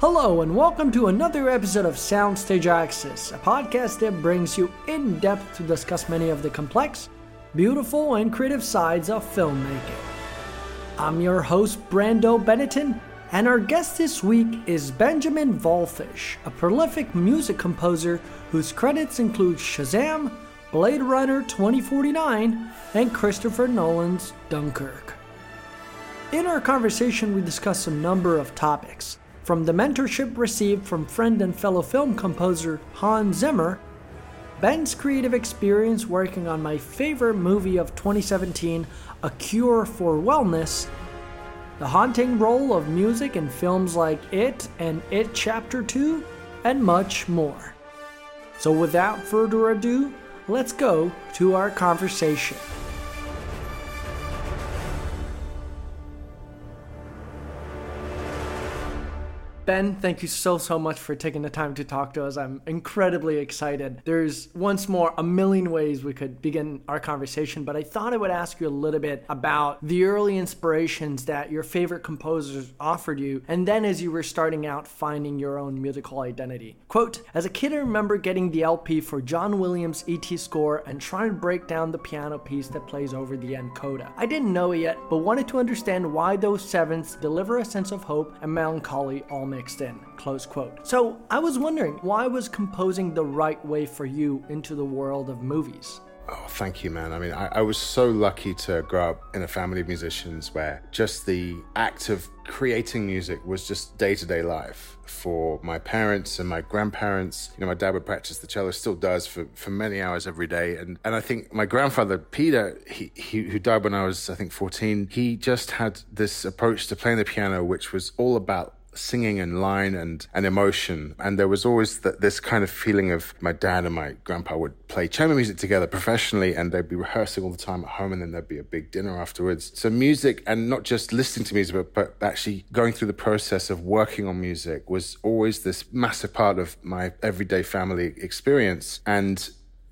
Hello, and welcome to another episode of Soundstage Access, a podcast that brings you in depth to discuss many of the complex, beautiful, and creative sides of filmmaking. I'm your host, Brando Benetton, and our guest this week is Benjamin Wallfisch, a prolific music composer whose credits include Shazam, Blade Runner 2049, and Christopher Nolan's Dunkirk. In our conversation, we discuss a number of topics from the mentorship received from friend and fellow film composer Hans Zimmer, Ben's creative experience working on my favorite movie of 2017, A Cure for Wellness, the haunting role of music in films like It and It Chapter 2, and much more. So, without further ado, let's go to our conversation. Ben, thank you so, so much for taking the time to talk to us. I'm incredibly excited. There's once more a million ways we could begin our conversation, but I thought I would ask you a little bit about the early inspirations that your favorite composers offered you, and then as you were starting out finding your own musical identity. Quote As a kid, I remember getting the LP for John Williams' ET score and trying to break down the piano piece that plays over the end coda. I didn't know it yet, but wanted to understand why those sevenths deliver a sense of hope and melancholy all mixed in. Close quote. So I was wondering, why was composing the right way for you into the world of movies? Oh, thank you, man. I mean, I, I, was so lucky to grow up in a family of musicians where just the act of creating music was just day to day life for my parents and my grandparents. You know, my dad would practice the cello, still does for, for many hours every day. And, and I think my grandfather, Peter, he, he, who died when I was, I think, 14, he just had this approach to playing the piano, which was all about singing and line and, and emotion. And there was always this kind of feeling of my dad and my grandpa would play chamber music together professionally and they'd be rehearsing all the time at home and then there'd be a big dinner afterwards. So music and not just listening to music, but, but actually going through the process of working on music was always this massive part of my everyday family experience. And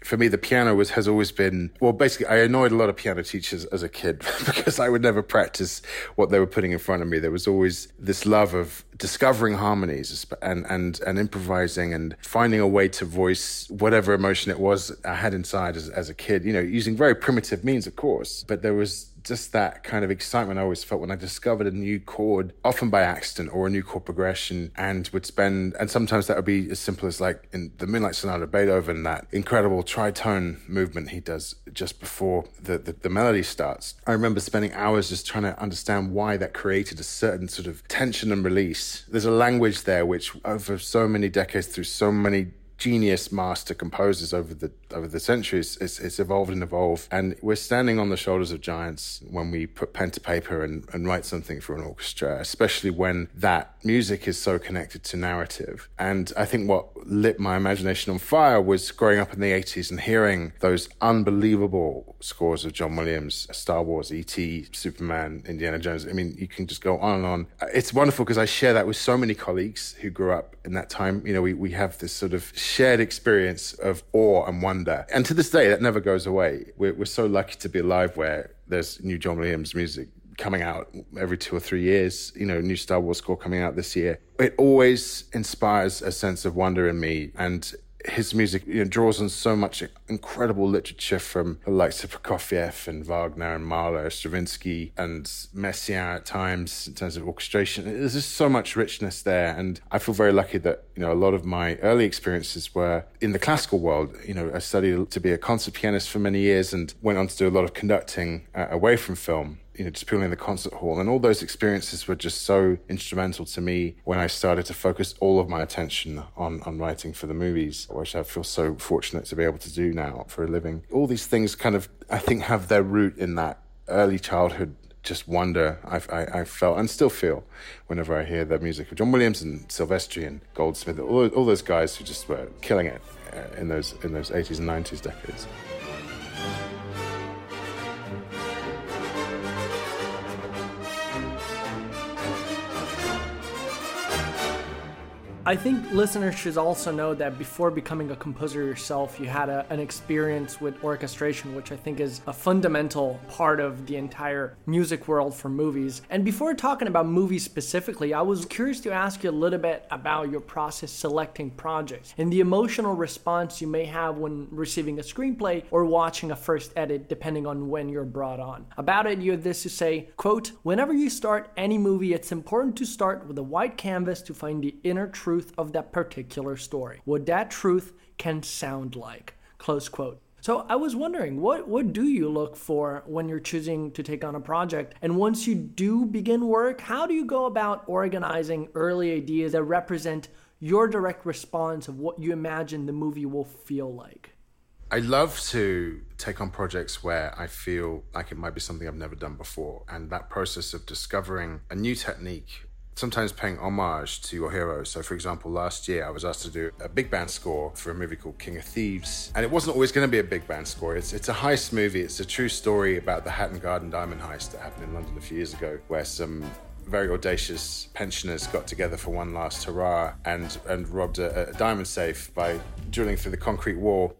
for me, the piano was has always been well. Basically, I annoyed a lot of piano teachers as a kid because I would never practice what they were putting in front of me. There was always this love of discovering harmonies and and and improvising and finding a way to voice whatever emotion it was I had inside as, as a kid. You know, using very primitive means, of course, but there was just that kind of excitement I always felt when I discovered a new chord, often by accident or a new chord progression, and would spend, and sometimes that would be as simple as like in the Moonlight Sonata Beethoven, that incredible tritone movement he does just before the, the, the melody starts. I remember spending hours just trying to understand why that created a certain sort of tension and release. There's a language there which, uh, over so many decades, through so many genius master composers over the over the centuries. It's, it's, evolved and evolved, and we're standing on the shoulders of giants when we put pen to paper and, and write something for an orchestra, especially when that music is so connected to narrative. And I think what lit my imagination on fire was growing up in the 80s and hearing those unbelievable scores of John Williams, Star Wars, E.T., Superman, Indiana Jones. I mean, you can just go on and on. It's wonderful because I share that with so many colleagues who grew up in that time. You know, we, we have this sort of shared experience of awe and wonder. And to this day, that never goes away. We're, we're so lucky to be alive where there's new John Williams music coming out every two or three years, you know, new Star Wars score coming out this year. It always inspires a sense of wonder in me. And his music you know, draws on so much incredible literature from the likes of Prokofiev and Wagner and Mahler, Stravinsky and Messiaen at times in terms of orchestration. There's just so much richness there. And I feel very lucky that, you know, a lot of my early experiences were in the classical world. You know, I studied to be a concert pianist for many years and went on to do a lot of conducting uh, away from film you know, just purely in the concert hall. And all those experiences were just so instrumental to me when I started to focus all of my attention on, on writing for the movies, which I feel so fortunate to be able to do now for a living. All these things kind of, I think, have their root in that early childhood just wonder I, I, I, felt and still feel whenever I hear the music of John Williams and Silvestri and Goldsmith, all, all those guys who just were killing it uh, in those in those 80s and 90s decades. I think listeners should also know that before becoming a composer yourself, you had a, an experience with orchestration, which I think is a fundamental part of the entire music world for movies. And before talking about movies specifically, I was curious to ask you a little bit about your process selecting projects and the emotional response you may have when receiving a screenplay or watching a first edit, depending on when you're brought on. About it, you have this to say, quote, whenever you start any movie, it's important to start with a white canvas to find the inner truth truth of that particular story, what that truth can sound like. Close quote. So I was wondering, what what do you look for when you're choosing to take on a project? And once you do begin work, how do you go about organizing early ideas that represent your direct response of what you imagine the movie will feel like? I love to take on projects where I feel like it might be something I've never done before. And that process of discovering a new technique sometimes paying homage to your heroes. So, for example, last year I was asked to do a big band score for a movie called King of Thieves, and it wasn't always going to be a big band score. It's it's a heist movie. It's a true story about the Hatton Garden diamond heist that happened in London a few years ago, where some very audacious pensioners got together for one last hurrah and and robbed a, a diamond safe by drilling through the concrete wall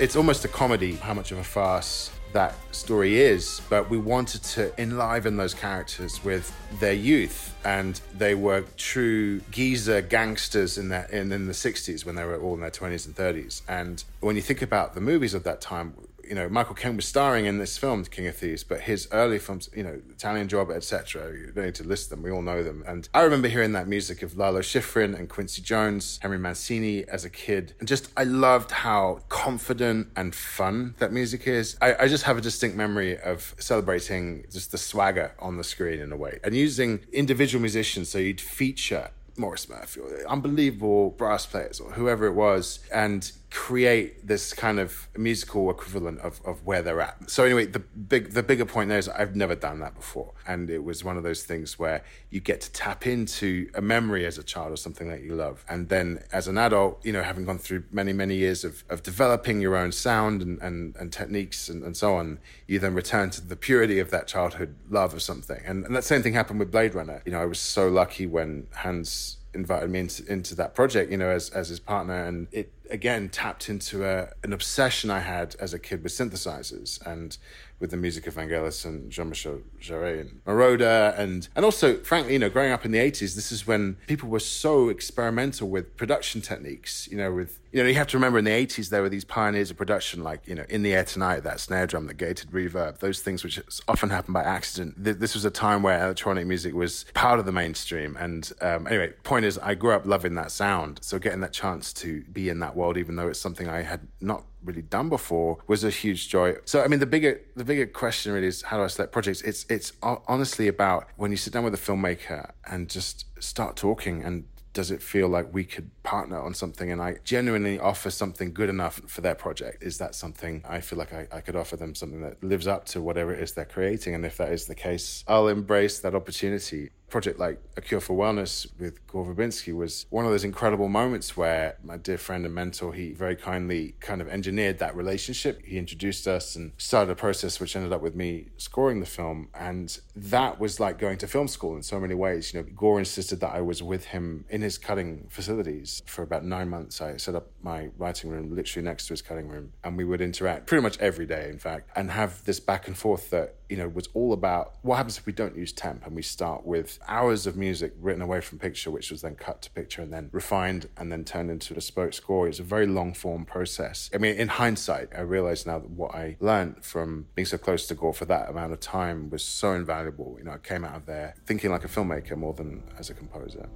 it's almost a comedy how much of a farce that story is, but we wanted to enliven those characters with their youth, and they were true geezer gangsters in that in, in the '60s when they were all in their 20s and 30s. And when you think about the movies of that time, you know, Michael Caine was starring in this film, King of Thieves, but his early films, you know, Italian Job, etc. You don't need to list them; we all know them. And I remember hearing that music of Lalo Schifrin and Quincy Jones, Henry Mancini as a kid, and just I loved how confident and fun that music is. I, I just have a distinct memory of celebrating just the swagger on the screen in a way, and using individual musicians. So you'd feature Maurice Murphy or unbelievable brass players or whoever it was and create this kind of musical equivalent of, of where they're at. So anyway, the big the bigger point there is I've never done that before. And it was one of those things where you get to tap into a memory as a child or something that you love. And then as an adult, you know, having gone through many, many years of, of developing your own sound and, and, and techniques and, and so on, you then return to the purity of that childhood love of something. And, and that same thing happened with Blade Runner. You know, I was so lucky when Hans invited me into, into that project, you know, as, as his partner. And it again tapped into a, an obsession I had as a kid with synthesizers and with the music of Vangelis and Jean-Michel Jarre and Moroder and and also frankly you know growing up in the 80s this is when people were so experimental with production techniques you know with you know you have to remember in the 80s there were these pioneers of production like you know in the air tonight that snare drum the gated reverb those things which often happen by accident. This was a time where electronic music was part of the mainstream. And um, anyway point is I grew up loving that sound. So getting that chance to be in that world even though it's something I had not really done before was a huge joy. So I mean the bigger the bigger question really is how do I select projects? It's it's honestly about when you sit down with a filmmaker and just start talking and does it feel like we could partner on something and I genuinely offer something good enough for their project? Is that something I feel like I, I could offer them something that lives up to whatever it is they're creating? And if that is the case, I'll embrace that opportunity project like A Cure for Wellness with Gore Verbinski was one of those incredible moments where my dear friend and mentor, he very kindly kind of engineered that relationship. He introduced us and started a process which ended up with me scoring the film. And that was like going to film school in so many ways. You know, Gore insisted that I was with him in his cutting facilities for about nine months. I set up my writing room literally next to his cutting room and we would interact pretty much every day, in fact, and have this back and forth that, you know, was all about what happens if we don't use temp and we start with hours of music written away from picture, which was then cut to picture and then refined and then turned into a bespoke score. It's a very long form process. I mean, in hindsight, I realize now that what I learned from being so close to Gore for that amount of time was so invaluable. You know, I came out of there thinking like a filmmaker more than as a composer.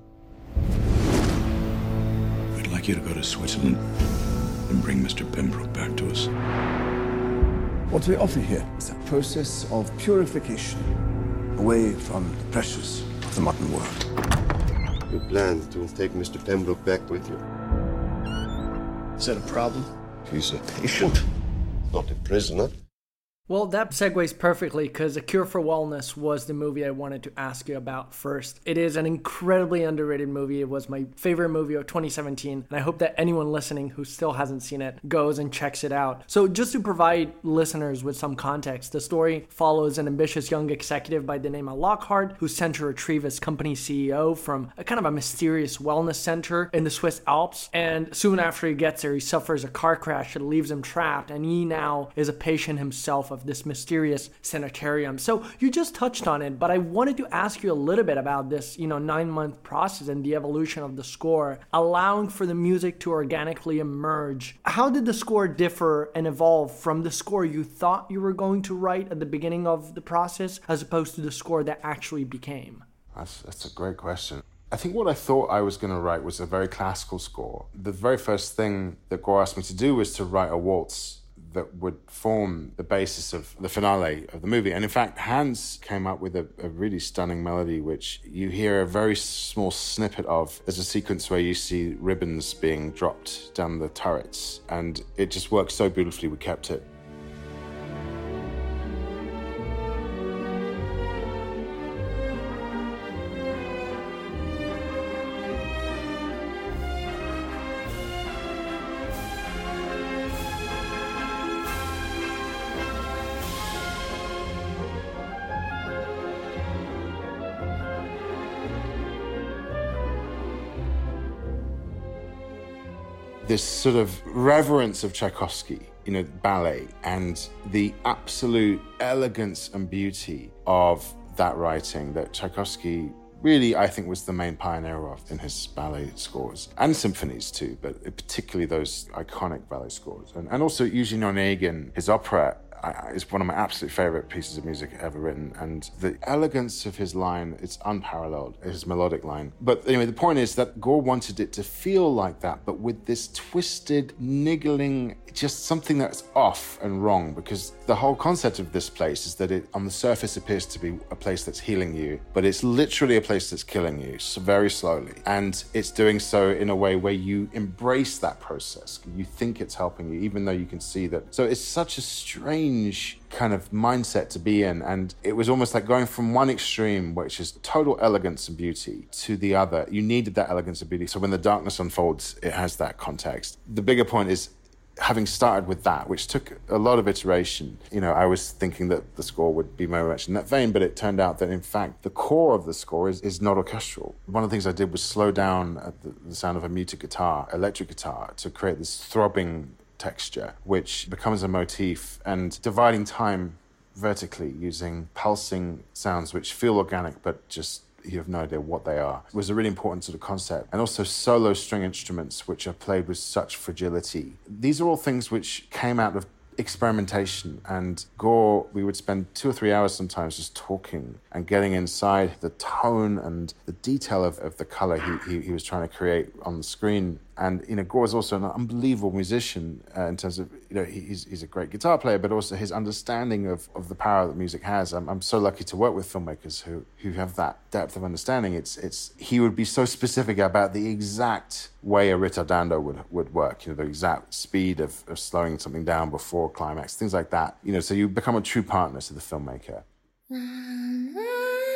We'd like you to go to Switzerland and bring Mr. Pembroke back to us. What we offer here is a process of purification away from the pressures of the modern world. You plan to take Mr. Pembroke back with you? Is that a problem? He's a patient, not a prisoner. Well, that segues perfectly because A Cure for Wellness was the movie I wanted to ask you about first. It is an incredibly underrated movie. It was my favorite movie of 2017, and I hope that anyone listening who still hasn't seen it goes and checks it out. So, just to provide listeners with some context, the story follows an ambitious young executive by the name of Lockhart who's sent to retrieve his company CEO from a kind of a mysterious wellness center in the Swiss Alps. And soon after he gets there, he suffers a car crash that leaves him trapped, and he now is a patient himself of this mysterious sanitarium. So you just touched on it, but I wanted to ask you a little bit about this, you know, nine month process and the evolution of the score, allowing for the music to organically emerge. How did the score differ and evolve from the score you thought you were going to write at the beginning of the process as opposed to the score that actually became? That's, that's a great question. I think what I thought I was going to write was a very classical score. The very first thing that Gore asked me to do was to write a waltz that would form the basis of the finale of the movie. And in fact, Hans came up with a, a, really stunning melody, which you hear a very small snippet of. There's a sequence where you see ribbons being dropped down the turrets, and it just works so beautifully. We kept it. This sort of reverence of Tchaikovsky, you know, ballet, and the absolute elegance and beauty of that writing that Tchaikovsky really, I think, was the main pioneer of in his ballet scores and symphonies too, but particularly those iconic ballet scores. And, and also Eugene Onegin, his opera is one of my absolute favorite pieces of music ever written. And the elegance of his line, it's unparalleled, his melodic line. But anyway, the point is that Gore wanted it to feel like that, but with this twisted, niggling, just something that's off and wrong. Because the whole concept of this place is that it, on the surface, appears to be a place that's healing you, but it's literally a place that's killing you so very slowly. And it's doing so in a way where you embrace that process. You think it's helping you, even though you can see that. So it's such a strange strange kind of mindset to be in. And it was almost like going from one extreme, which is total elegance and beauty, to the other. You needed that elegance and beauty. So when the darkness unfolds, it has that context. The bigger point is having started with that, which took a lot of iteration, you know, I was thinking that the score would be very much in that vein, but it turned out that in fact the core of the score is, is not orchestral. One of the things I did was slow down the, the sound of a muted guitar, electric guitar, to create this throbbing texture, which becomes a motif, and dividing time vertically using pulsing sounds which feel organic but just you have no idea what they are was a really important sort of concept and also solo string instruments which are played with such fragility these are all things which came out of experimentation. And Gore, we would spend two or three hours sometimes just talking and getting inside the tone and the detail of, of the color he, he, he was trying to create on the screen. And, you know, Gore is also an unbelievable musician uh, in terms of, you know, he's, he's a great guitar player, but also his understanding of, of the power that music has. I'm, I'm so lucky to work with filmmakers who, who have that depth of understanding. It's, it's, he would be so specific about the exact way a ritardando would, would work, you know, the exact speed of, of slowing something down before climax, things like that. You know, so you become a true partner to the filmmaker.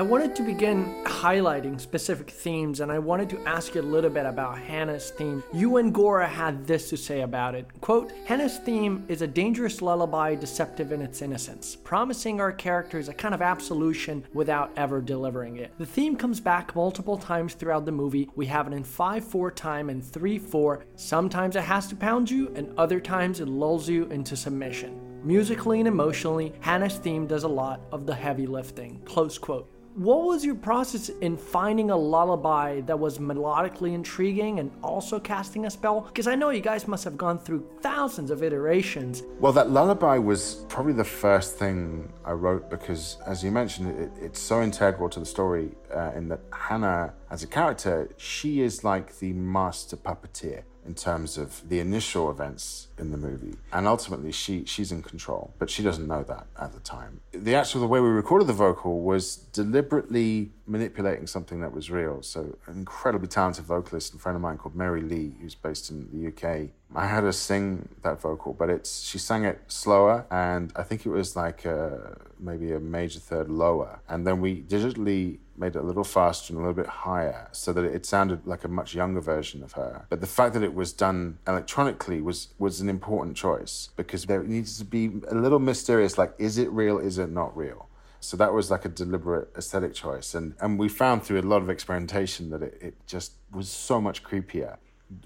I wanted to begin highlighting specific themes and I wanted to ask you a little bit about Hannah's theme. You and Gora had this to say about it. Quote, Hannah's theme is a dangerous lullaby deceptive in its innocence, promising our characters a kind of absolution without ever delivering it. The theme comes back multiple times throughout the movie. We have it in 5-4 time and 3-4. Sometimes it has to pound you and other times it lulls you into submission. Musically and emotionally, Hannah's theme does a lot of the heavy lifting. Close quote what was your process in finding a lullaby that was melodically intriguing and also casting a spell? Because I know you guys must have gone through thousands of iterations. Well, that lullaby was probably the first thing I wrote because, as you mentioned, it, it's so integral to the story uh, in that Hannah, as a character, she is like the master puppeteer in terms of the initial events in the movie. And ultimately, she she's in control, but she doesn't know that at the time. The actual the way we recorded the vocal was deliberately manipulating something that was real. So, an incredibly talented vocalist and friend of mine called Mary Lee, who's based in the UK. I had her sing that vocal, but it's she sang it slower, and I think it was like a, maybe a major third lower, and then we digitally made it a little faster and a little bit higher so that it sounded like a much younger version of her. But the fact that it was done electronically was was an important choice because there needs to be a little mysterious like is it real is it not real? So that was like a deliberate aesthetic choice and and we found through a lot of experimentation that it, it just was so much creepier.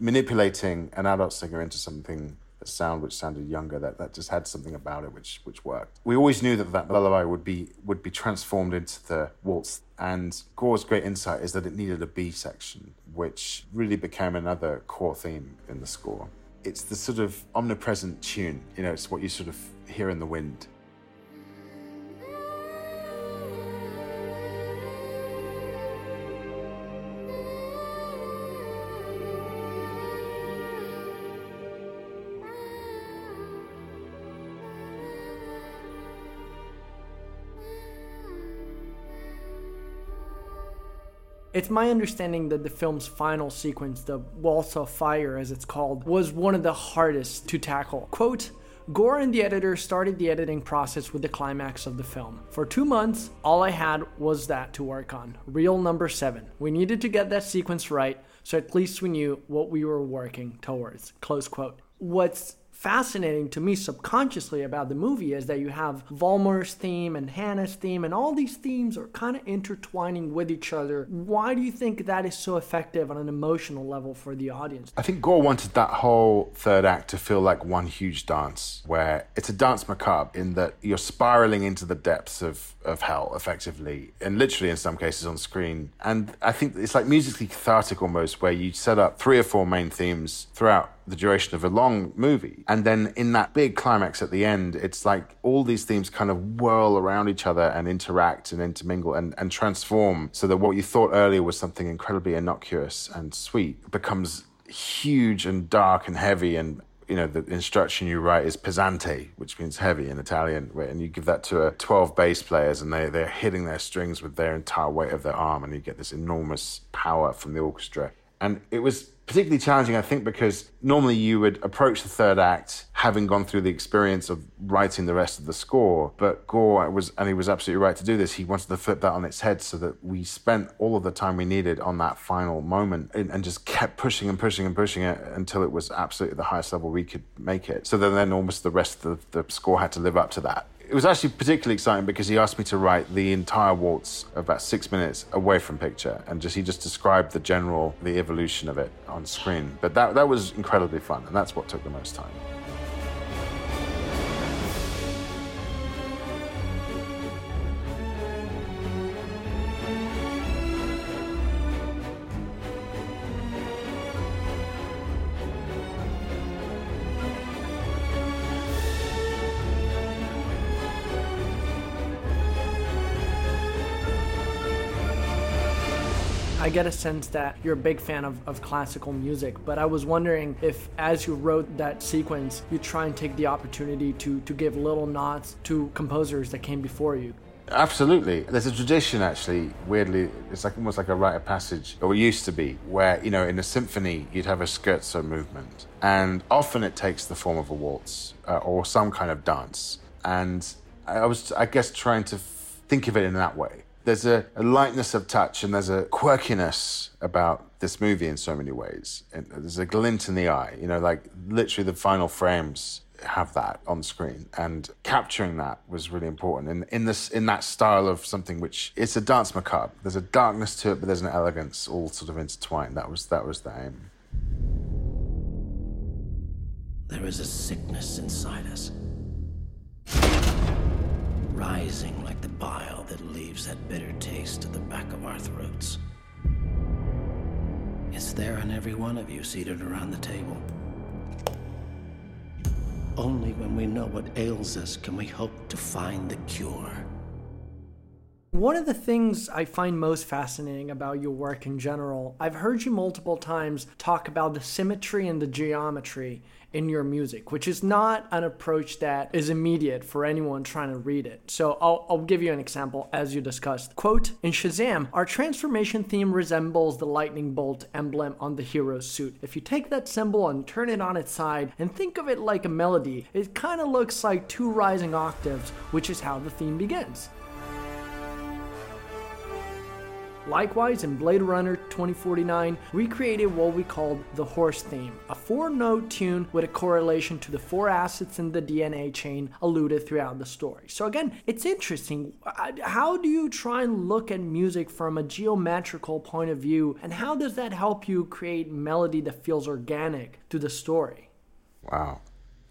Manipulating an adult singer into something sound which sounded younger that, that just had something about it which which worked we always knew that that lullaby would be would be transformed into the waltz and gore's great insight is that it needed a b section which really became another core theme in the score. It's the sort of omnipresent tune you know it's what you sort of hear in the wind It's my understanding that the film's final sequence, the Waltz of Fire as it's called, was one of the hardest to tackle. Quote, Gore and the editor started the editing process with the climax of the film. For two months, all I had was that to work on. Reel number seven. We needed to get that sequence right, so at least we knew what we were working towards. Close quote. What's fascinating to me subconsciously about the movie is that you have Volmer's theme and Hannah's theme, and all these themes are kind of intertwining with each other. Why do you think that is so effective on an emotional level for the audience? I think Gore wanted that whole third act to feel like one huge dance, where it's a dance macabre in that you're spiraling into the depths of, of hell, effectively, and literally in some cases on screen. And I think it's like musically cathartic almost, where you set up three or four main themes throughout the duration of a long movie. And then in that big climax at the end, it's like all these themes kind of whirl around each other and interact and intermingle and, and transform so that what you thought earlier was something incredibly innocuous and sweet becomes huge and dark and heavy and you know, the instruction you write is pesante, which means heavy in Italian, and you give that to a 12 bass players, and they, they're hitting their strings with their entire weight of their arm, and you get this enormous power from the orchestra. And it was particularly challenging, I think, because normally you would approach the third act having gone through the experience of writing the rest of the score. But Gore was, and he was absolutely right to do this. He wanted to flip that on its head so that we spent all of the time we needed on that final moment and, and just kept pushing and pushing and pushing it until it was absolutely the highest level we could make it. So then, then almost the rest of the, the score had to live up to that it was actually particularly exciting because he asked me to write the entire waltz about six minutes away from picture and just he just described the general the evolution of it on screen. But that that was incredibly fun and that's what took the most time get a sense that you're a big fan of, of classical music, but I was wondering if, as you wrote that sequence, you try and take the opportunity to, to give little nods to composers that came before you. Absolutely. There's a tradition, actually, weirdly, it's like almost like a rite of passage, or it used to be, where, you know, in a symphony, you'd have a scherzo movement. And often it takes the form of a waltz uh, or some kind of dance. And I was, I guess, trying to think of it in that way there's a, a, lightness of touch and there's a quirkiness about this movie in so many ways. And there's a glint in the eye, you know, like literally the final frames have that on screen. And capturing that was really important. And in this in that style of something which it's a dance macabre. There's a darkness to it but there's an elegance all sort of intertwined. That was that was the aim. There is a sickness inside us. Rising like the bile that leaves that bitter taste at the back of our throats. It's there in every one of you seated around the table. Only when we know what ails us can we hope to find the cure. One of the things I find most fascinating about your work in general, I've heard you multiple times talk about the symmetry and the geometry in your music, which is not an approach that is immediate for anyone trying to read it. So I'll, I'll give you an example as you discussed. Quote In Shazam, our transformation theme resembles the lightning bolt emblem on the hero's suit. If you take that symbol and turn it on its side and think of it like a melody, it kind of looks like two rising octaves, which is how the theme begins. Likewise, in Blade Runner 2049, we created what we called the horse theme, a four note tune with a correlation to the four assets in the DNA chain alluded throughout the story. So, again, it's interesting. How do you try and look at music from a geometrical point of view, and how does that help you create melody that feels organic to the story? Wow.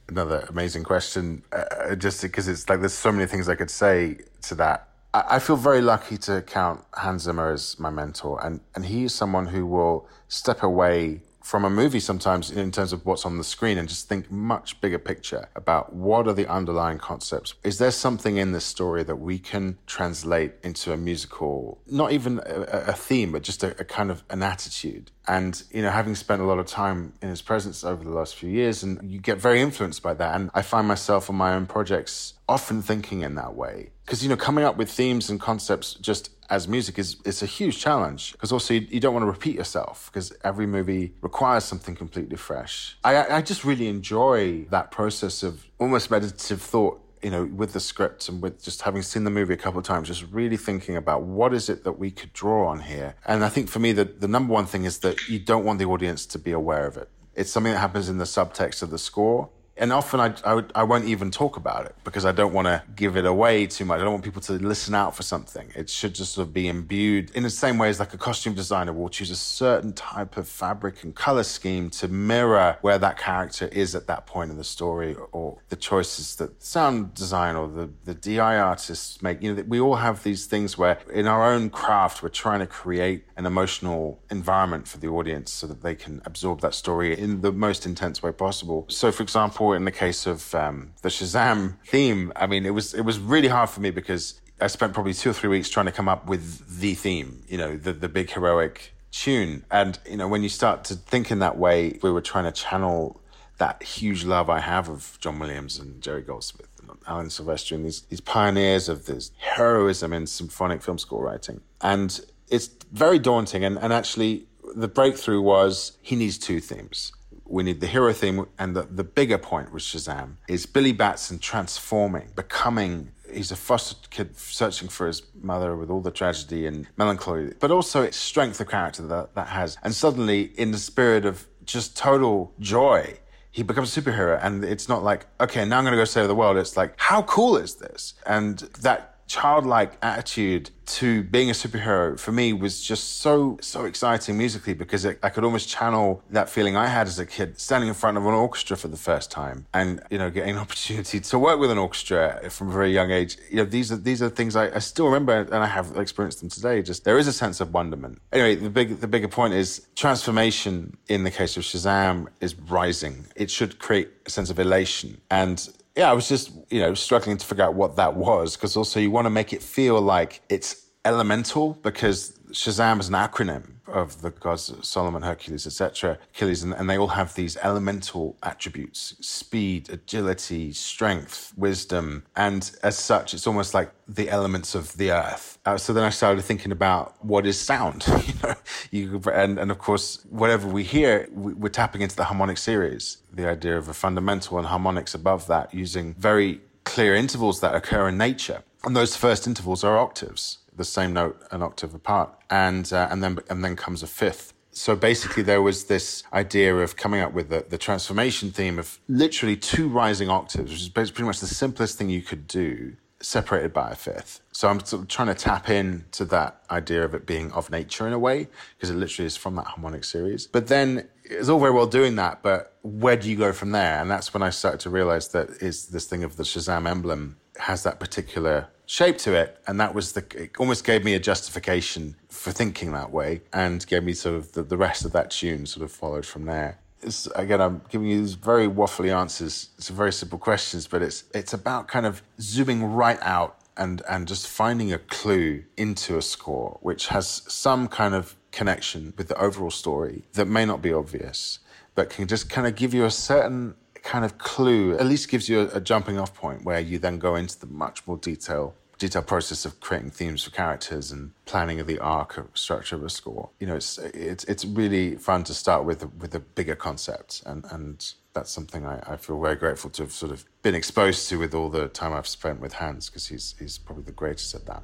Another amazing question, uh, just because it's like there's so many things I could say to that I feel very lucky to count Hans Zimmer as my mentor, and, and he is someone who will step away from a movie sometimes in terms of what's on the screen and just think much bigger picture about what are the underlying concepts. Is there something in this story that we can translate into a musical, not even a, a theme, but just a, a, kind of an attitude? And, you know, having spent a lot of time in his presence over the last few years, and you get very influenced by that. And I find myself on my own projects often thinking in that way. Because, you know, coming up with themes and concepts just as music is it's a huge challenge because also you, you, don't want to repeat yourself because every movie requires something completely fresh. I, I just really enjoy that process of almost meditative thought you know, with the script and with just having seen the movie a couple of times, just really thinking about what is it that we could draw on here. And I think for me, the, the number one thing is that you don't want the audience to be aware of it. It's something that happens in the subtext of the score and often I, I, I, won't even talk about it because I don't want to give it away too much. I don't want people to listen out for something. It should just sort of be imbued in the same way as like a costume designer will choose a certain type of fabric and color scheme to mirror where that character is at that point in the story or the choices that sound design or the, the DI artists make. You know, we all have these things where in our own craft, we're trying to create an emotional environment for the audience so that they can absorb that story in the most intense way possible. So for example, in the case of um, the Shazam theme, I mean, it was it was really hard for me because I spent probably two or three weeks trying to come up with the theme, you know, the the big heroic tune. And you know, when you start to think in that way, we were trying to channel that huge love I have of John Williams and Jerry Goldsmith and Alan Silvestri and these these pioneers of this heroism in symphonic film score writing. And it's very daunting. And, and actually, the breakthrough was he needs two themes we need the hero theme, and the, the bigger point with Shazam is Billy Batson transforming, becoming. He's a foster kid searching for his mother with all the tragedy and melancholy, but also its strength of character that that has. And suddenly, in the spirit of just total joy, he becomes a superhero. And it's not like, okay, now I'm going to go save the world. It's like, how cool is this? And that childlike attitude to being a superhero for me was just so so exciting musically because it, I could almost channel that feeling I had as a kid standing in front of an orchestra for the first time and you know getting an opportunity to work with an orchestra from a very young age. You know these are these are things I, I still remember and I have experienced them today. Just there is a sense of wonderment. Anyway the big the bigger point is transformation in the case of Shazam is rising. It should create a sense of elation and yeah, I was just, you know, struggling to figure out what that was because also you want to make it feel like it's elemental because Shazam is an acronym of the gods Solomon, Hercules, etc., Achilles, and, and, they all have these elemental attributes: speed, agility, strength, wisdom, and as such, it's almost like the elements of the earth. Uh, so then I started thinking about what is sound, you know, you, and and of course, whatever we hear, we, we're tapping into the harmonic series, the idea of a fundamental and harmonics above that, using very clear intervals that occur in nature, and those first intervals are octaves the same note an octave apart, and uh, and then and then comes a fifth. So basically, there was this idea of coming up with the, the transformation theme of literally two rising octaves, which is pretty much the simplest thing you could do, separated by a fifth. So I'm sort of trying to tap into that idea of it being of nature in a way, because it literally is from that harmonic series. But then it's all very well doing that, but where do you go from there? And that's when I started to realize that is this thing of the Shazam emblem has that particular shape to it. And that was the, it almost gave me a justification for thinking that way and gave me sort of the, the rest of that tune sort of followed from there. It's, again, I'm giving you these very waffly answers. It's very simple questions, but it's, it's about kind of zooming right out and and just finding a clue into a score which has some kind of connection with the overall story that may not be obvious, but can just kind of give you a certain kind of clue, at least gives you a, a jumping off point where you then go into the much more detail detailed process of creating themes for characters and planning of the arc of structure of a score. You know, it's it's it's really fun to start with with a bigger concept, and and that's something I, I feel very grateful to have sort of been exposed to with all the time I've spent with Hans, because he's he's probably the greatest at that.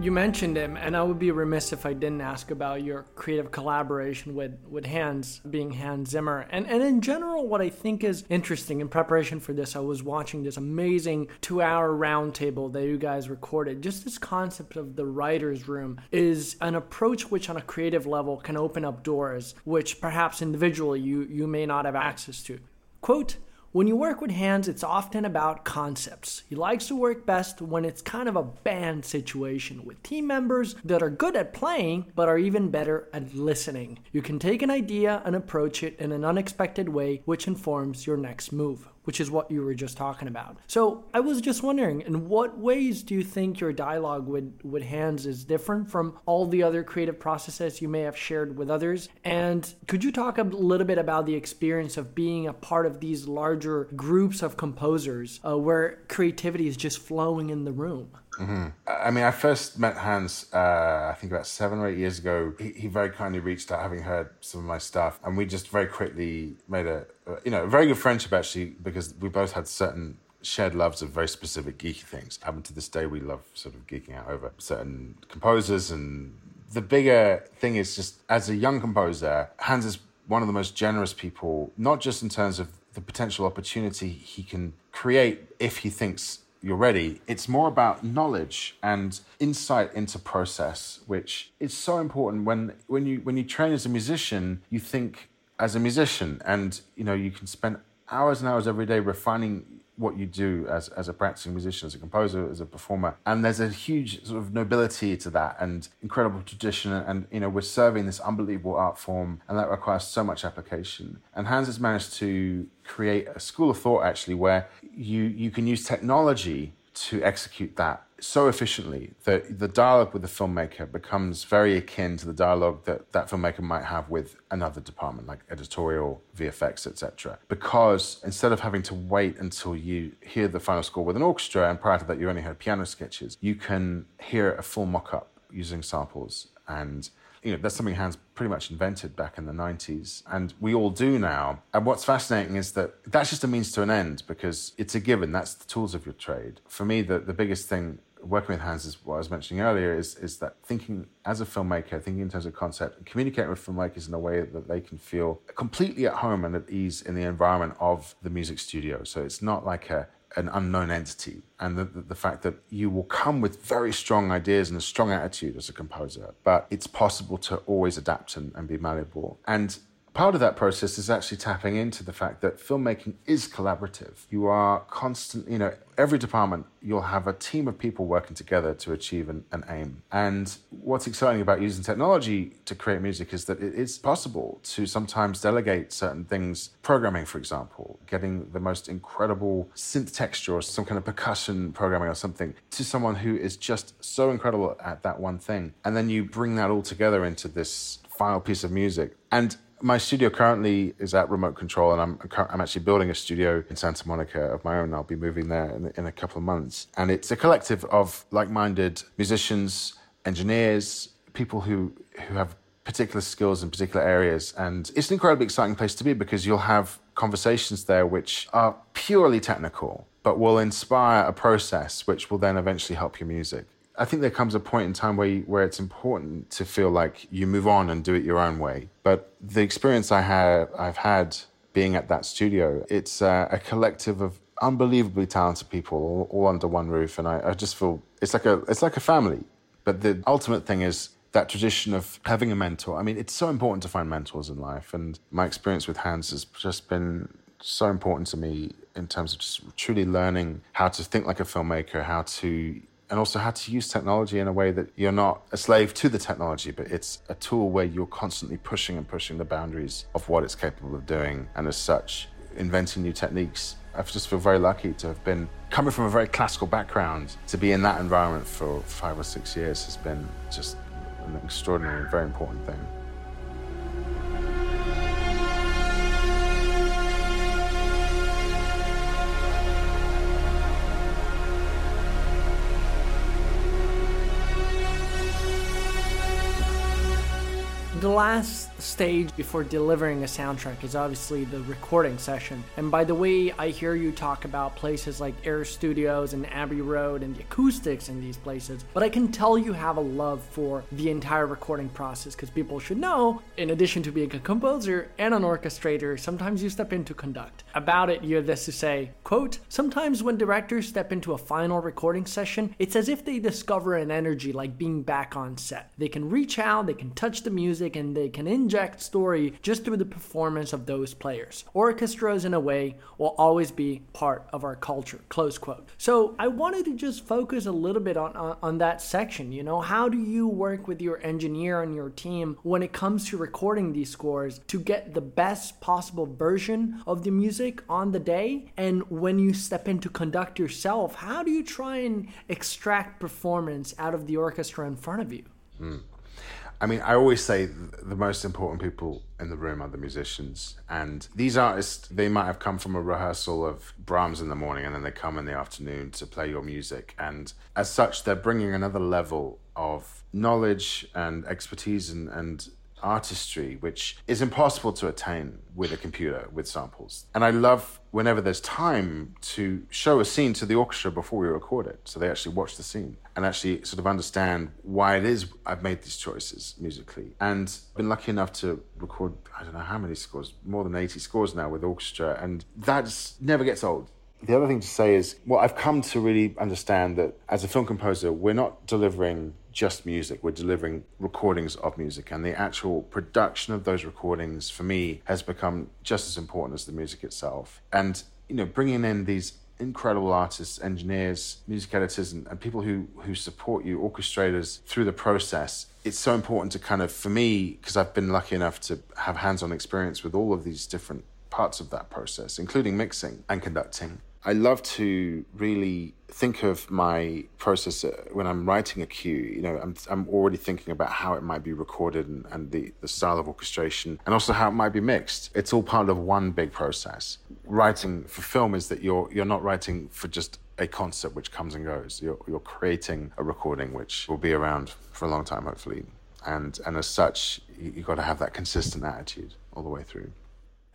You mentioned him, and I would be remiss if I didn't ask about your creative collaboration with, with Hans, being Hans Zimmer. And, and in general, what I think is interesting in preparation for this, I was watching this amazing two hour roundtable that you guys recorded. Just this concept of the writer's room is an approach which, on a creative level, can open up doors which perhaps individually you, you may not have access to. Quote, when you work with Hans, it's often about concepts. He likes to work best when it's kind of a band situation with team members that are good at playing but are even better at listening. You can take an idea and approach it in an unexpected way, which informs your next move which is what you were just talking about. So I was just wondering, in what ways do you think your dialogue with, with Hans is different from all the other creative processes you may have shared with others? And could you talk a little bit about the experience of being a part of these larger groups of composers uh, where creativity is just flowing in the room? Mm-hmm. I mean, I first met Hans, uh, I think about seven or eight years ago. He, he, very kindly reached out, having heard some of my stuff, and we just very quickly made a, you know, a very good friendship actually, because we both had certain shared loves of very specific geeky things. Happen to this day, we love sort of geeking out over certain composers, and the bigger thing is just as a young composer, Hans is one of the most generous people, not just in terms of the potential opportunity he can create if he thinks you're ready. It's more about knowledge and insight into process, which is so important when when you when you train as a musician, you think as a musician and you know you can spend hours and hours every day refining what you do as, as a practicing musician, as a composer, as a performer. And there's a huge sort of nobility to that and incredible tradition. And, you know, we're serving this unbelievable art form and that requires so much application. And Hans has managed to create a school of thought actually where you, you can use technology to execute that so efficiently that the dialogue with the filmmaker becomes very akin to the dialogue that that filmmaker might have with another department like editorial vfx etc because instead of having to wait until you hear the final score with an orchestra and prior to that you only heard piano sketches you can hear a full mock-up using samples and you know, that's something Hans pretty much invented back in the 90s, and we all do now. And what's fascinating is that that's just a means to an end because it's a given. That's the tools of your trade. For me, the, the biggest thing working with Hans is what I was mentioning earlier is, is that thinking as a filmmaker, thinking in terms of concept, communicating with filmmakers in a way that they can feel completely at home and at ease in the environment of the music studio. So it's not like a an unknown entity and the, the, the, fact that you will come with very strong ideas and a strong attitude as a composer but it's possible to always adapt and, and be malleable and part of that process is actually tapping into the fact that filmmaking is collaborative. You are constantly, you know, every department you'll have a team of people working together to achieve an, an, aim. And what's exciting about using technology to create music is that it is possible to sometimes delegate certain things, programming, for example, getting the most incredible synth texture or some kind of percussion programming or something to someone who is just so incredible at that one thing. And then you bring that all together into this final piece of music. And my studio currently is at remote control, and I'm I'm actually building a studio in Santa Monica of my own. I'll be moving there in, in a couple of months, and it's a collective of like-minded musicians, engineers, people who who have particular skills in particular areas, and it's an incredibly exciting place to be because you'll have conversations there which are purely technical, but will inspire a process which will then eventually help your music. I think there comes a point in time where you, where it's important to feel like you move on and do it your own way. But the experience I have I've had being at that studio, it's uh, a collective of unbelievably talented people all, all under one roof, and I, I just feel it's like a it's like a family. But the ultimate thing is that tradition of having a mentor. I mean, it's so important to find mentors in life, and my experience with Hans has just been so important to me in terms of just truly learning how to think like a filmmaker, how to and also how to use technology in a way that you're not a slave to the technology, but it's a tool where you're constantly pushing and pushing the boundaries of what it's capable of doing. And as such, inventing new techniques. I just feel very lucky to have been coming from a very classical background to be in that environment for five or six years has been just an extraordinary very important thing. Last stage before delivering a soundtrack is obviously the recording session. And by the way, I hear you talk about places like Air Studios and Abbey Road and the acoustics in these places, but I can tell you have a love for the entire recording process because people should know, in addition to being a composer and an orchestrator, sometimes you step in to conduct. About it, you have this to say, quote, sometimes when directors step into a final recording session, it's as if they discover an energy like being back on set. They can reach out, they can touch the music, and they can inject story just through the performance of those players. Orchestras, in a way, will always be part of our culture. Close quote. So I wanted to just focus a little bit on, on, on that section. You know, how do you work with your engineer and your team when it comes to recording these scores to get the best possible version of the music on the day? And when you step in to conduct yourself, how do you try and extract performance out of the orchestra in front of you? Mm. I mean, I always say the most important people in the room are the musicians. And these artists, they might have come from a rehearsal of Brahms in the morning and then they come in the afternoon to play your music. And as such, they're bringing another level of knowledge and expertise and, and artistry, which is impossible to attain with a computer with samples. And I love whenever there's time to show a scene to the orchestra before we record it. So they actually watch the scene and actually sort of understand why it is I've made these choices musically. And been lucky enough to record, I don't know how many scores, more than 80 scores now with orchestra. And that never gets old. The other thing to say is, well, I've come to really understand that as a film composer, we're not delivering just music. We're delivering recordings of music, and the actual production of those recordings for me has become just as important as the music itself. And you know, bringing in these incredible artists, engineers, music editors, and, and people who who support you, orchestrators through the process. It's so important to kind of, for me, because I've been lucky enough to have hands-on experience with all of these different parts of that process, including mixing and conducting. I love to really think of my process uh, when I'm writing a cue. You know, I'm, I'm already thinking about how it might be recorded and, and the, the style of orchestration, and also how it might be mixed. It's all part of one big process. Writing for film is that you're you're not writing for just a concept which comes and goes. You're you're creating a recording which will be around for a long time, hopefully. And and as such, you've got to have that consistent attitude all the way through.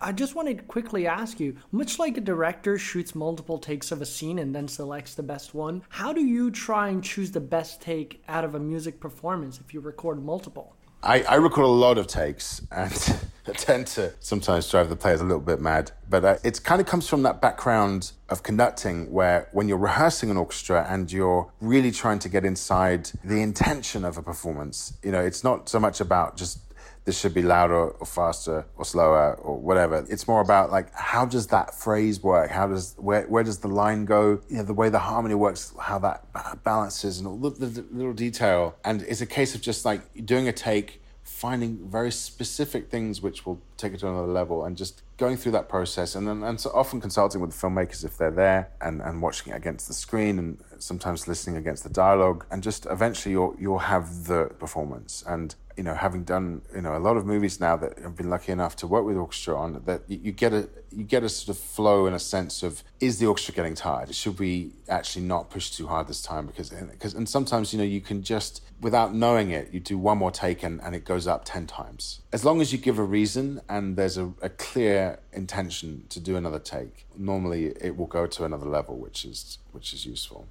I just wanted to quickly ask you much like a director shoots multiple takes of a scene and then selects the best one, how do you try and choose the best take out of a music performance if you record multiple? I, I record a lot of takes and tend to sometimes drive the players a little bit mad. But uh, it kind of comes from that background of conducting where when you're rehearsing an orchestra and you're really trying to get inside the intention of a performance, you know, it's not so much about just this should be louder or faster or slower or whatever. It's more about like how does that phrase work? How does where where does the line go? You know, the way the harmony works, how that balances, and all the, the little detail. And it's a case of just like doing a take, finding very specific things which will take it to another level, and just going through that process. And then and so often consulting with the filmmakers if they're there, and and watching it against the screen, and sometimes listening against the dialogue, and just eventually you'll you'll have the performance. And you know, having done you know a lot of movies now that I've been lucky enough to work with orchestra on, that you get a you get a sort of flow and a sense of is the orchestra getting tired? Should we actually not push too hard this time? Because because and sometimes you know you can just without knowing it, you do one more take and, and it goes up ten times. As long as you give a reason and there's a, a clear intention to do another take, normally it will go to another level, which is which is useful.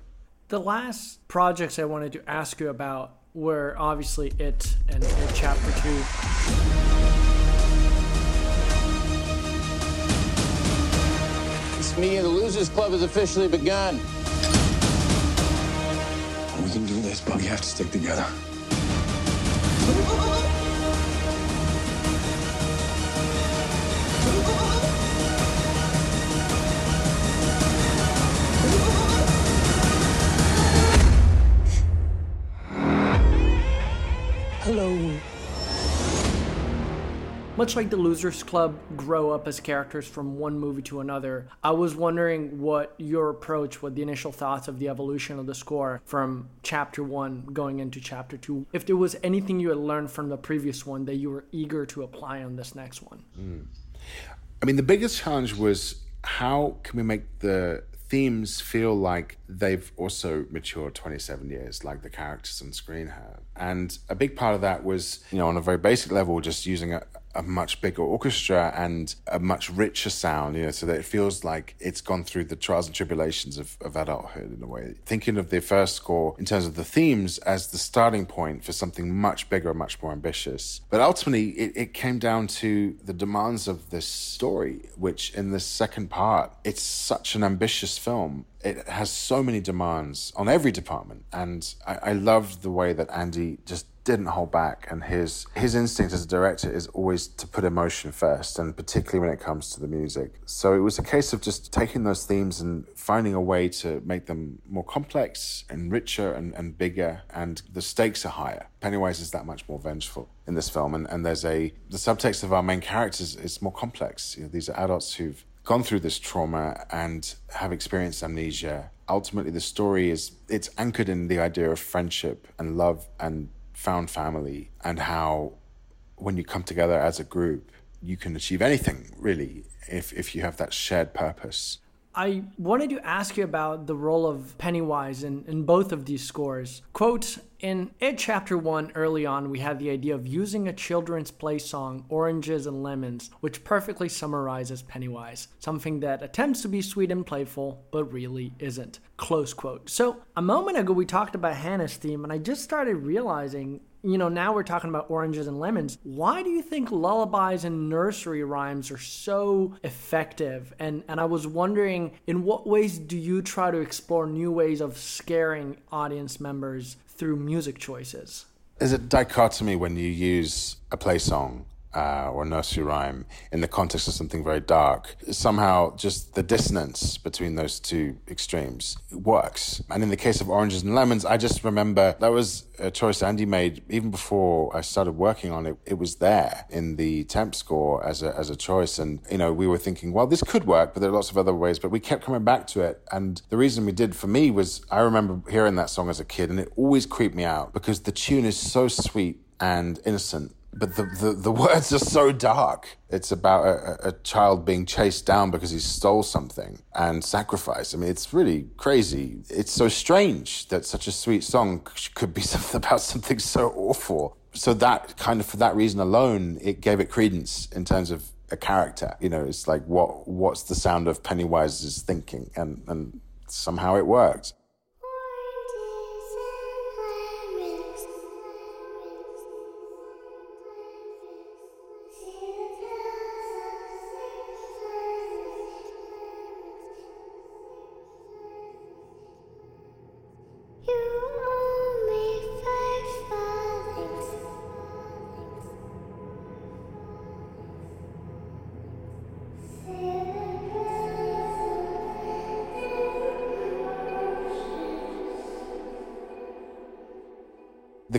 The last projects I wanted to ask you about were obviously it and it chapter two. It's me and the Losers Club has officially begun. We can do this, but we have to stick together. Much like the Losers Club grow up as characters from one movie to another, I was wondering what your approach, what the initial thoughts of the evolution of the score from chapter one going into chapter two, if there was anything you had learned from the previous one that you were eager to apply on this next one. Mm. I mean, the biggest challenge was how can we make the themes feel like they've also matured 27 years, like the characters on screen have. And a big part of that was, you know, on a very basic level, just using a, a much bigger orchestra and a much richer sound, you know, so that it feels like it's gone through the trials and tribulations of, of adulthood in a way. Thinking of the first score in terms of the themes as the starting point for something much bigger, much more ambitious. But ultimately, it, it came down to the demands of this story, which in the second part, it's such an ambitious film it has so many demands on every department. And I, I loved the way that Andy just didn't hold back and his his instinct as a director is always to put emotion first and particularly when it comes to the music. So it was a case of just taking those themes and finding a way to make them more complex and richer and, and bigger and the stakes are higher. Pennywise is that much more vengeful in this film and, and there's a the subtext of our main characters is more complex. You know, these are adults who've gone through this trauma and have experienced amnesia. Ultimately, the story is it's anchored in the idea of friendship and love and found family and how when you come together as a group, you can achieve anything really if if you have that shared purpose. I wanted to ask you about the role of Pennywise in, in both of these scores. Quote, in It Chapter 1, early on, we had the idea of using a children's play song, Oranges and Lemons, which perfectly summarizes Pennywise, something that attempts to be sweet and playful, but really isn't. Close quote. So, a moment ago, we talked about Hannah's theme, and I just started realizing you know, now we're talking about oranges and lemons. Why do you think lullabies and nursery rhymes are so effective? And and I was wondering, in what ways do you try to explore new ways of scaring audience members through music choices? There's a dichotomy when you use a play song uh, or nursery rhyme in the context of something very dark. Somehow, just the dissonance between those two extremes works. And in the case of Oranges and Lemons, I just remember that was a choice Andy made even before I started working on it. It was there in the temp score as a, as a choice. And, you know, we were thinking, well, this could work, but there are lots of other ways. But we kept coming back to it. And the reason we did for me was I remember hearing that song as a kid and it always creeped me out because the tune is so sweet and innocent but the, the, the, words are so dark. It's about a, a, child being chased down because he stole something and sacrificed. I mean, it's really crazy. It's so strange that such a sweet song could be something about something so awful. So that kind of, for that reason alone, it gave it credence in terms of a character. You know, it's like, what, what's the sound of Pennywise's thinking? And, and somehow it worked.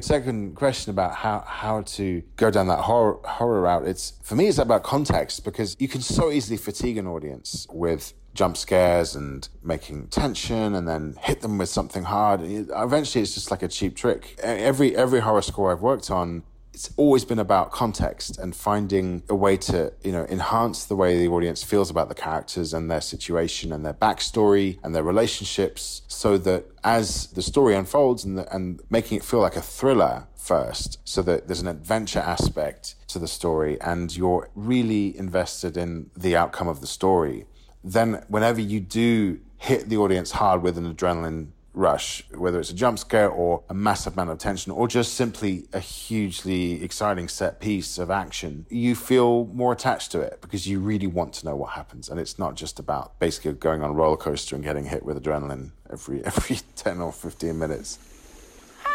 Second question about how, how to go down that horror, horror route, it's for me, it's about context because you can so easily fatigue an audience with jump scares and making tension and then hit them with something hard. Eventually, it's just like a cheap trick. Every every horror score I've worked on it's always been about context and finding a way to, you know, enhance the way the audience feels about the characters and their situation and their backstory and their relationships so that as the story unfolds and, the, and making it feel like a thriller first so that there's an adventure aspect to the story and you're really invested in the outcome of the story. Then whenever you do hit the audience hard with an adrenaline rush, whether it's a jump scare or a massive amount of tension or just simply a hugely exciting set piece of action, you feel more attached to it because you really want to know what happens. And it's not just about basically going on a roller coaster and getting hit with adrenaline every every 10 or 15 minutes.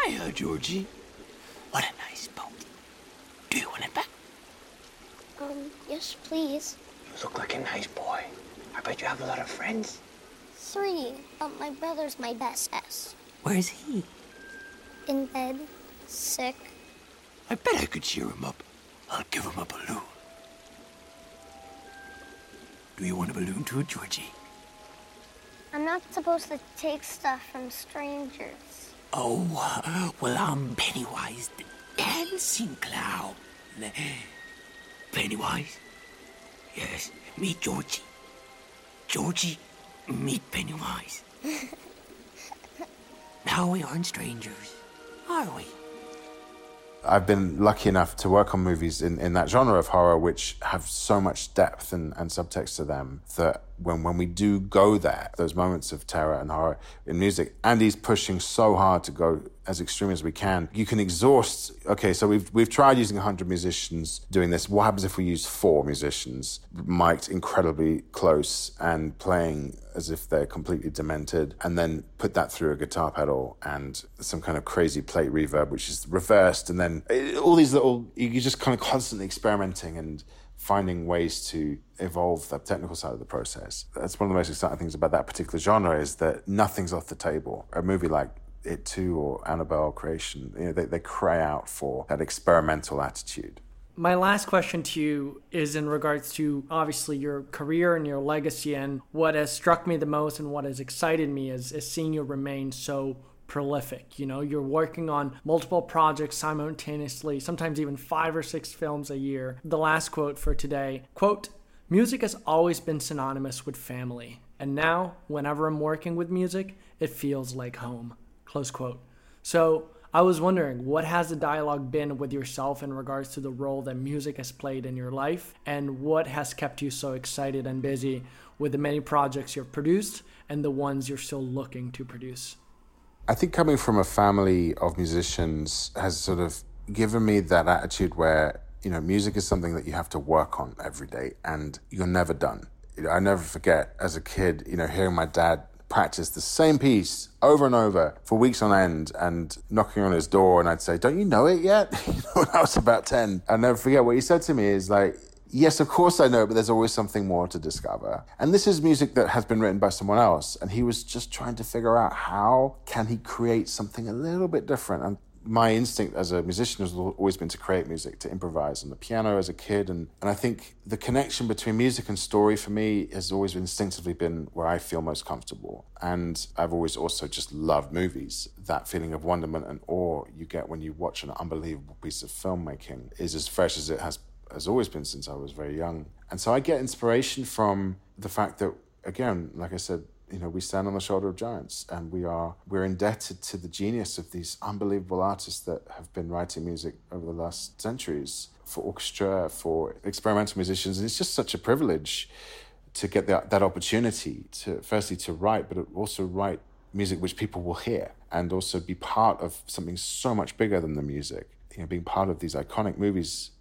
Hiya, Georgie. What a nice boat. Do you want it back? Um, yes, please. You look like a nice boy. I bet you have a lot of friends three, but my brother's my best S. Where's he? In bed, sick. I bet I could cheer him up. I'll give him a balloon. Do you want a balloon too, Georgie? I'm not supposed to take stuff from strangers. Oh, well, I'm Pennywise the dancing clown. Pennywise? Yes, me, Georgie. Georgie, meet Pennywise. now we aren't strangers, are we? I've been lucky enough to work on movies in, in that genre of horror, which have so much depth and, and subtext to them that when, when we do go there, those moments of terror and horror in music, Andy's pushing so hard to go as extreme as we can. You can exhaust. Okay, so we've we've tried using 100 musicians doing this. What happens if we use four musicians, mic'd incredibly close and playing as if they're completely demented, and then put that through a guitar pedal and some kind of crazy plate reverb, which is reversed, and then eh, all these little. You're just kind of constantly experimenting and finding ways to evolve the technical side of the process. That's one of the most exciting things about that particular genre is that nothing's off the table. A movie like It Two or Annabelle Creation, you know, they, they cry out for that experimental attitude. My last question to you is in regards to obviously your career and your legacy. And what has struck me the most and what has excited me is, is seeing you remain so prolific. You know, you're working on multiple projects simultaneously, sometimes even five or six films a year. The last quote for today quote, Music has always been synonymous with family, and now, whenever I'm working with music, it feels like home. Close quote. So, I was wondering, what has the dialogue been with yourself in regards to the role that music has played in your life, and what has kept you so excited and busy with the many projects you've produced and the ones you're still looking to produce? I think coming from a family of musicians has sort of given me that attitude where, you know, music is something that you have to work on every day and you're never done. You know, I never forget as a kid, you know, hearing my dad practice the same piece over and over for weeks on end and knocking on his door and I'd say, Don't you know it yet? you know, when I was about 10. I'll never forget what he said to me is like, Yes, of course I know, but there's always something more to discover. And this is music that has been written by someone else, and he was just trying to figure out how can he create something a little bit different. And my instinct as a musician has always been to create music, to improvise on the piano as a kid. And, and I think the connection between music and story for me has always instinctively been where I feel most comfortable. And I've always also just loved movies. That feeling of wonderment and awe you get when you watch an unbelievable piece of filmmaking is as fresh as it has has always been since I was very young. And so I get inspiration from the fact that, again, like I said, you know, we stand on the shoulder of giants and we are we're indebted to the genius of these unbelievable artists that have been writing music over the last centuries for orchestra, for experimental musicians. And it's just such a privilege to get that, that opportunity to firstly to write, but also write music which people will hear and also be part of something so much bigger than the music. You know, being part of these iconic movies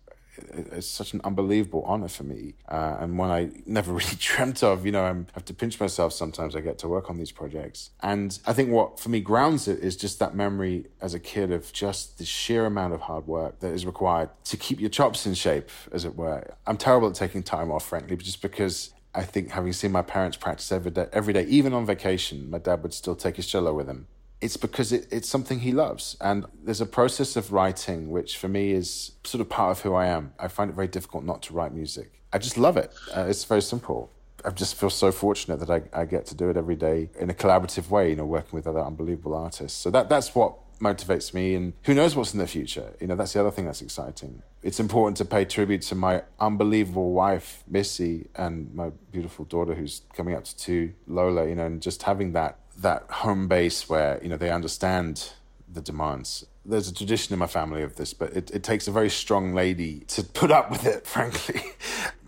it's such an unbelievable honor for me uh, and one I never really dreamt of. You know, I have to pinch myself sometimes. I get to work on these projects, and I think what for me grounds it is just that memory as a kid of just the sheer amount of hard work that is required to keep your chops in shape, as it were. I'm terrible at taking time off, frankly, just because I think having seen my parents practice every day, every day, even on vacation, my dad would still take his cello with him it's because it, it's something he loves. And there's a process of writing, which for me is sort of part of who I am. I find it very difficult not to write music. I just love it. Uh, it's very simple. I just feel so fortunate that I, I get to do it every day in a collaborative way, you know, working with other unbelievable artists. So that, that's what motivates me. And who knows what's in the future? You know, that's the other thing that's exciting. It's important to pay tribute to my unbelievable wife, Missy, and my beautiful daughter who's coming up to two, Lola, you know, and just having that that home base where you know they understand the demands. There's a tradition in my family of this, but it, it takes a very strong lady to put up with it. Frankly,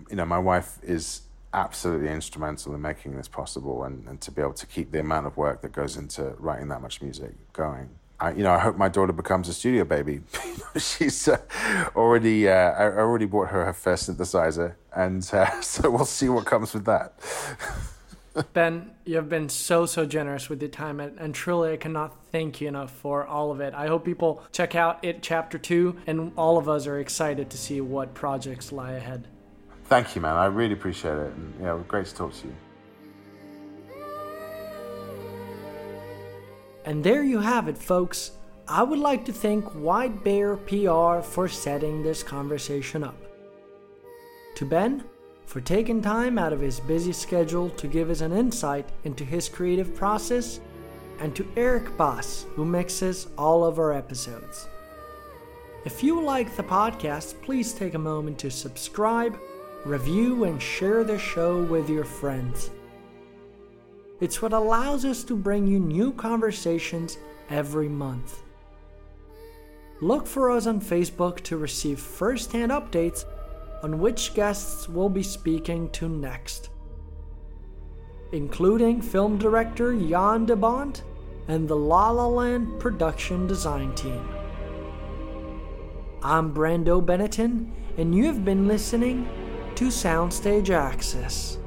you know, my wife is absolutely instrumental in making this possible, and, and to be able to keep the amount of work that goes into writing that much music going. I, you know, I hope my daughter becomes a studio baby. She's uh, already, uh, I already bought her her first synthesizer, and uh, so we'll see what comes with that. ben, you have been so, so generous with your time, and, and, truly, I cannot thank you enough for all of it. I hope people check out it chapter two, and all of us are excited to see what projects lie ahead. Thank you, man. I really appreciate it. And, yeah, great to talk to you. And there you have it, folks. I would like to thank White Bear PR for setting this conversation up. To Ben, for taking time out of his busy schedule to give us an insight into his creative process, and to Eric Boss, who mixes all of our episodes. If you like the podcast, please take a moment to subscribe, review, and share the show with your friends. It's what allows us to bring you new conversations every month. Look for us on Facebook to receive first hand updates on which guests we'll be speaking to next, including film director Jan de Bont and the La La Land production design team. I'm Brando Benetton, and you've been listening to Soundstage Access.